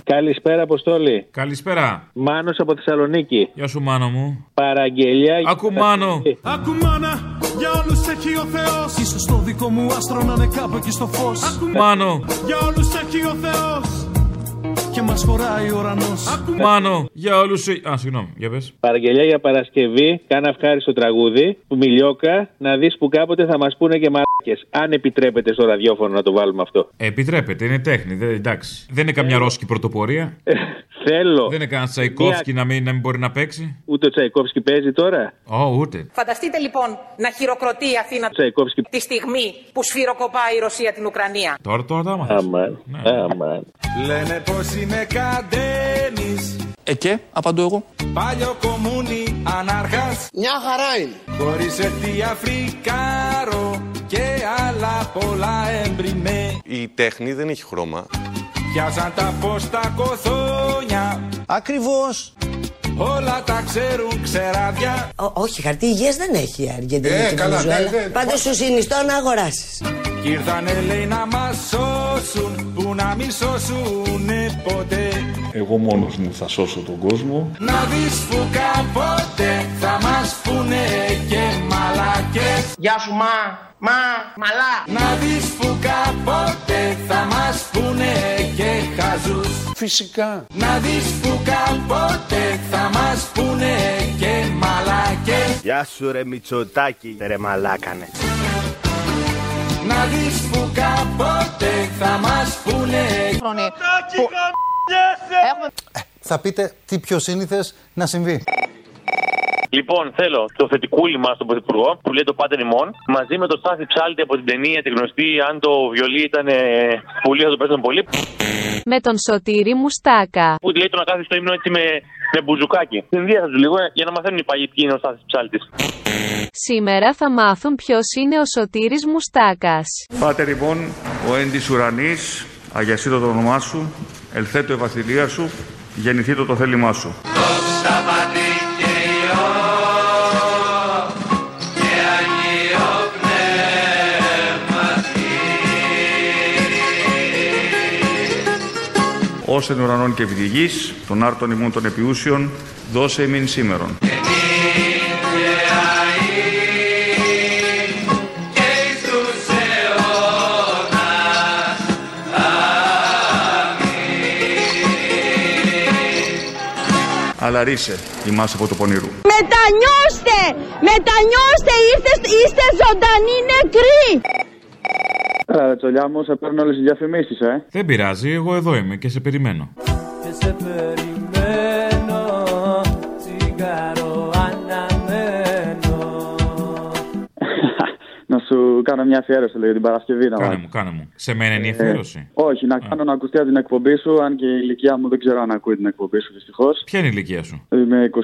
Καλησπέρα, Αποστόλη. Καλησπέρα. Μάνος από Θεσσαλονίκη. Γεια σου, μάνο μου. Παραγγελιά. Ακού, Μάνο. Ακού μάνα, για όλους έχει ο Θεός Ίσως το δικό μου άστρο να είναι κάπου εκεί στο φως Ακού Μάνο. για όλους έχει ο Θεός Και μας χωράει ο ουρανός Ακού Μάνο, για όλους. Α, συγγνώμη, για πες. Παραγγελιά για Παρασκευή. Κάνα ευχάριστο τραγούδι. Που μιλιόκα. Να δεις που κάποτε θα μας πούνε και μαλάκε. Αν επιτρέπετε στο ραδιόφωνο να το βάλουμε αυτό. Επιτρέπεται, είναι τέχνη. Δεν, εντάξει. Δεν είναι καμιά ρώσικη πρωτοπορία. Θέλω. Δεν είναι κανένα Τσαϊκόφσκι να μην, να μην μπορεί να παίξει. Ούτε ο Τσαϊκόφσκι παίζει τώρα; Ω, ούτε. Φανταστείτε λοιπόν να χειροκροτεί η Αθήνα Τσαϊκόφσκι. τη στιγμή που σφυροκοπάει η Ρωσία την Ουκρανία. Τώρα, τώρα τα άμαθες. Αμάν. Αμάν. Λένε πως είμαι καντένης Ε και, απαντώ εγώ. Παλιό κομμούνι ανάρχας Μια χαρά είναι. Χωρίς έρθει Αφρικάρο Και άλλα πολλά εμπριμέ Η τέχνη δεν έχει χρώμα. Πιάσαν τα φως τα κοθόνια Ακριβώς. Όλα τα ξέρουν ξεράδια όχι, χαρτί υγείας δεν έχει η Αργεντινή Ε, και η καλά, Βενεζουέλα. ναι, ναι. Πάντως σου συνιστώ να αγοράσεις. Κι ήρθανε λέει να μας σώσουν Που να μην σώσουνε ποτέ Εγώ μόνος μου θα σώσω τον κόσμο. Να δεις που κάποτε θα μας πούνε και μαλάκες Γεια σου μα, μα, μαλά. Να δεις που κάποτε θα μας πούνε και χαζούς Φυσικά. Να δεις που κάποτε θα μας πούνε και μαλάκες Γεια σου ρε Μητσοτάκη, ρε μαλάκανε. Να δεις που κάποτε θα μας πούνε Θα πείτε τι πιο σύνηθες να συμβεί. Λοιπόν, θέλω το θετικούλι μας τον Πρωθυπουργό που λέει το Πάτερ ημών μαζί με το Στάθη Ψάλτη από την ταινία τη γνωστή. Αν το βιολί ήταν ε, πολύ, θα το παίζαμε πολύ. Με τον Σωτήρη Μουστάκα. Που λέει το να κάθει στο ύμνο έτσι με, με μπουζουκάκι. Συνδύασα του λίγο ε, για να μαθαίνουν οι παλιοί ποιοι είναι ο Στάθης Ψάλτης. Σήμερα θα μάθουν ποιος είναι ο Σωτήρης Μουστάκας. Πάτερ ημών, ο εν της ουρανής, αγιασίτω το όνομά σου, ελθέτω η βασιλεία σου, γεννηθήτω το θέλημά σου. Ως εν ουρανών και επί τη γης, των άρτων ημών των επιούσιων, δώσε ημίν σήμερον. και εις τους αιώνας. Αλλά ρίσε ημάς από το πονηρού. Μετανιώστε! Μετανιώστε! Είστε, είστε ζωντανοί νεκροί! Άρα, τσολιά μου, σε παίρνω όλες τις διαφημίσεις, ε. Δεν πειράζει, εγώ εδώ είμαι και σε περιμένω. Και σε περιμένω, τσιγάρο αναμένω. (laughs) να σου σου κάνω μια αφιέρωση λέει, την Παρασκευή να Κάνε βάλεις. μου, κάνε μου. Σε μένα είναι η Ε, αφιέρωση. όχι, να κάνω να ακουστεί από την εκπομπή σου, αν και η ηλικία μου δεν ξέρω αν ακούει την εκπομπή σου δυστυχώς. Ποια είναι η ηλικία σου; Είμαι 26.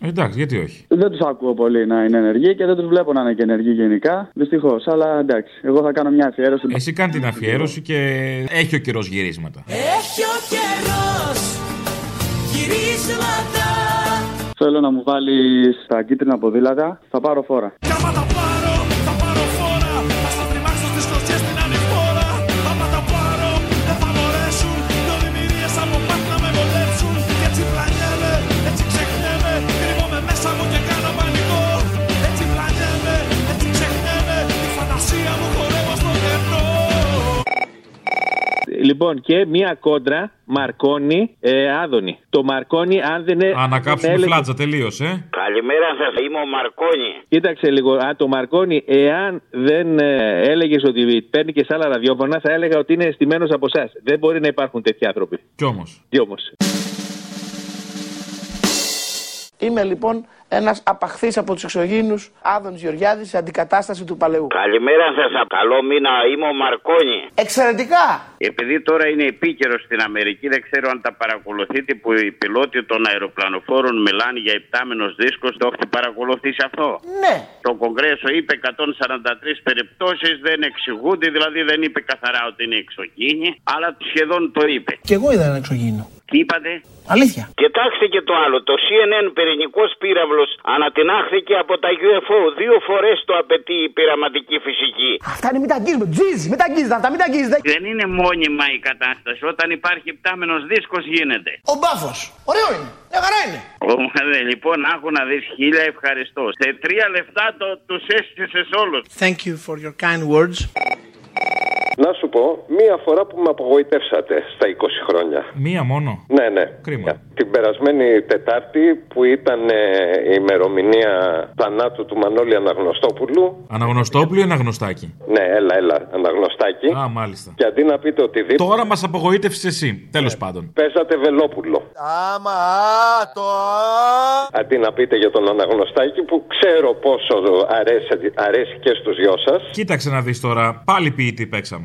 Ε, εντάξει, γιατί όχι. Δεν τους ακούω πολύ να είναι ενεργοί και δεν τους βλέπω να είναι και ενεργοί γενικά. Δυστυχώς. Αλλά εντάξει, εγώ θα κάνω μια αφιέρωση. Εσύ κάνει την αφιέρωση και έχει ο καιρός γυρίσματα. Έχει ο καιρός γυρίσματα Θέλω να μου βάλεις τα κίτρινα ποδήλατα. Θα πάρω φόρα. Λοιπόν, και μία κόντρα Μαρκόνι ε, Άδωνη. Το Μαρκόνι, αν δεν είναι. Ανακάψουμε φλάτζα, τελείωσε. Καλημέρα σας, είμαι ο Μαρκόνι. Κοίταξε λίγο, α, το Μαρκόνι, εάν δεν ε, έλεγες ότι παίρνει και σε άλλα ραδιόφωνα, θα έλεγα ότι είναι αισθημένος από εσάς. Δεν μπορεί να υπάρχουν τέτοιοι άνθρωποι. Κι όμως. Κι όμως. Είμαι λοιπόν ένας απαχθής από τους εξωγήνους Άδων Γεωργιάδης σε αντικατάσταση του παλαιού. Καλημέρα σας, καλό μήνα, είμαι ο Μαρκόνι. Εξαιρετικά! Επειδή τώρα είναι επίκαιρος στην Αμερική, δεν ξέρω αν τα παρακολουθείτε που οι πιλότοι των αεροπλανοφόρων μιλάνε για υπτάμενος δίσκος. Το έχετε παρακολουθήσει αυτό; Ναι. Το Κογκρέσο είπε 143 περιπτώσεις, δεν εξηγούνται, δηλαδή δεν είπε καθαρά ότι είναι εξωγήινοι, αλλά σχεδόν το είπε. Και εγώ είδα ένα εξωγήινο. Τι είπατε; Αλήθεια. Κοιτάξτε και το άλλο. Το CNN πυρηνικός πύραυλος ανατινάχθηκε από τα UFO. Δύο φορές το απαιτεί η πειραματική φυσική. Αυτά είναι μην τα αγγίζουμε. Τζιζ, μην τα αγγίζετε αυτά, μην τα αγγίζετε. Δεν είναι μόνιμα η κατάσταση. Όταν υπάρχει πτάμενος δίσκος γίνεται. Ο μπάφος. Ωραίο είναι. Μια χαρά είναι. Ομαδε, λοιπόν, άκου να δεις χίλια ευχαριστώ. Σε τρία λεφτά το, τους έστησες όλους. Thank you for your kind words. Να σου πω, μία φορά που με απογοητεύσατε στα 20 χρόνια. Μία μόνο; Ναι, ναι. Κρίμα. Την περασμένη Τετάρτη που ήταν ε, η ημερομηνία θανάτου του Μανώλη Αναγνωστόπουλου. Αναγνωστόπουλο ή αναγνωστάκι. Ναι, έλα, έλα, Αναγνωστάκι. Α, μάλιστα. Και αντί να πείτε οτιδήποτε. Τώρα μας απογοήτευσες εσύ. Τέλος πάντων. Παίζατε Βελόπουλο. Άμα, το Αντί να πείτε για τον Αναγνωστάκη που ξέρω πόσο αρέσει, αρέσει και στους δυο σας. Κοίταξε να δεις τώρα. Πάλι ποιητή παίξαμε.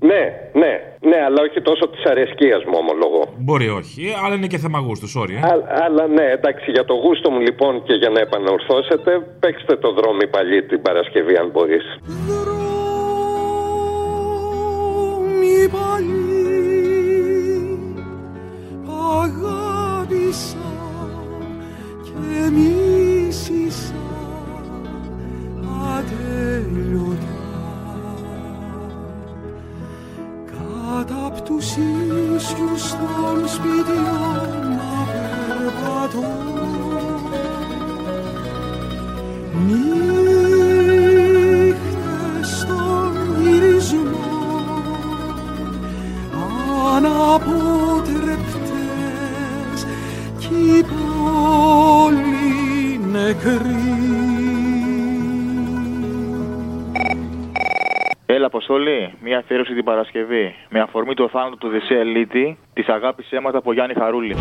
Ναι, ναι, ναι, αλλά όχι τόσο της αρεσκίας μου ομολογώ. Μπορεί όχι, αλλά είναι και θέμα γούστου, sorry. ε. Α- αλλά ναι, εντάξει, για το γούστο μου λοιπόν και για να επανορθώσετε, παίξτε το δρόμο παλί την Παρασκευή αν μπορείς. μη παλιή αγάπησα και μίσησα ατέλειωτα κάτω απ' τους ίσιους των σπιτιών να περπατώ νύχτες Αποστολή, μια αφιέρωση την Παρασκευή. Με αφορμή το θάνατο του Δεσσέα Ελίτη, της αγάπης αίματα από Γιάννη Χαρούλη.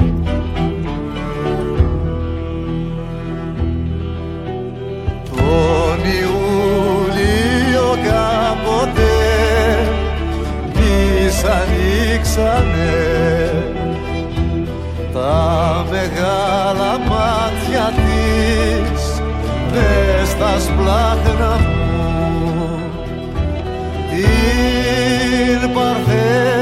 Τον Ιούλιο κάποτε τις ανοίξανε τα μεγάλα μάτια της μες στα σπλάχνα head.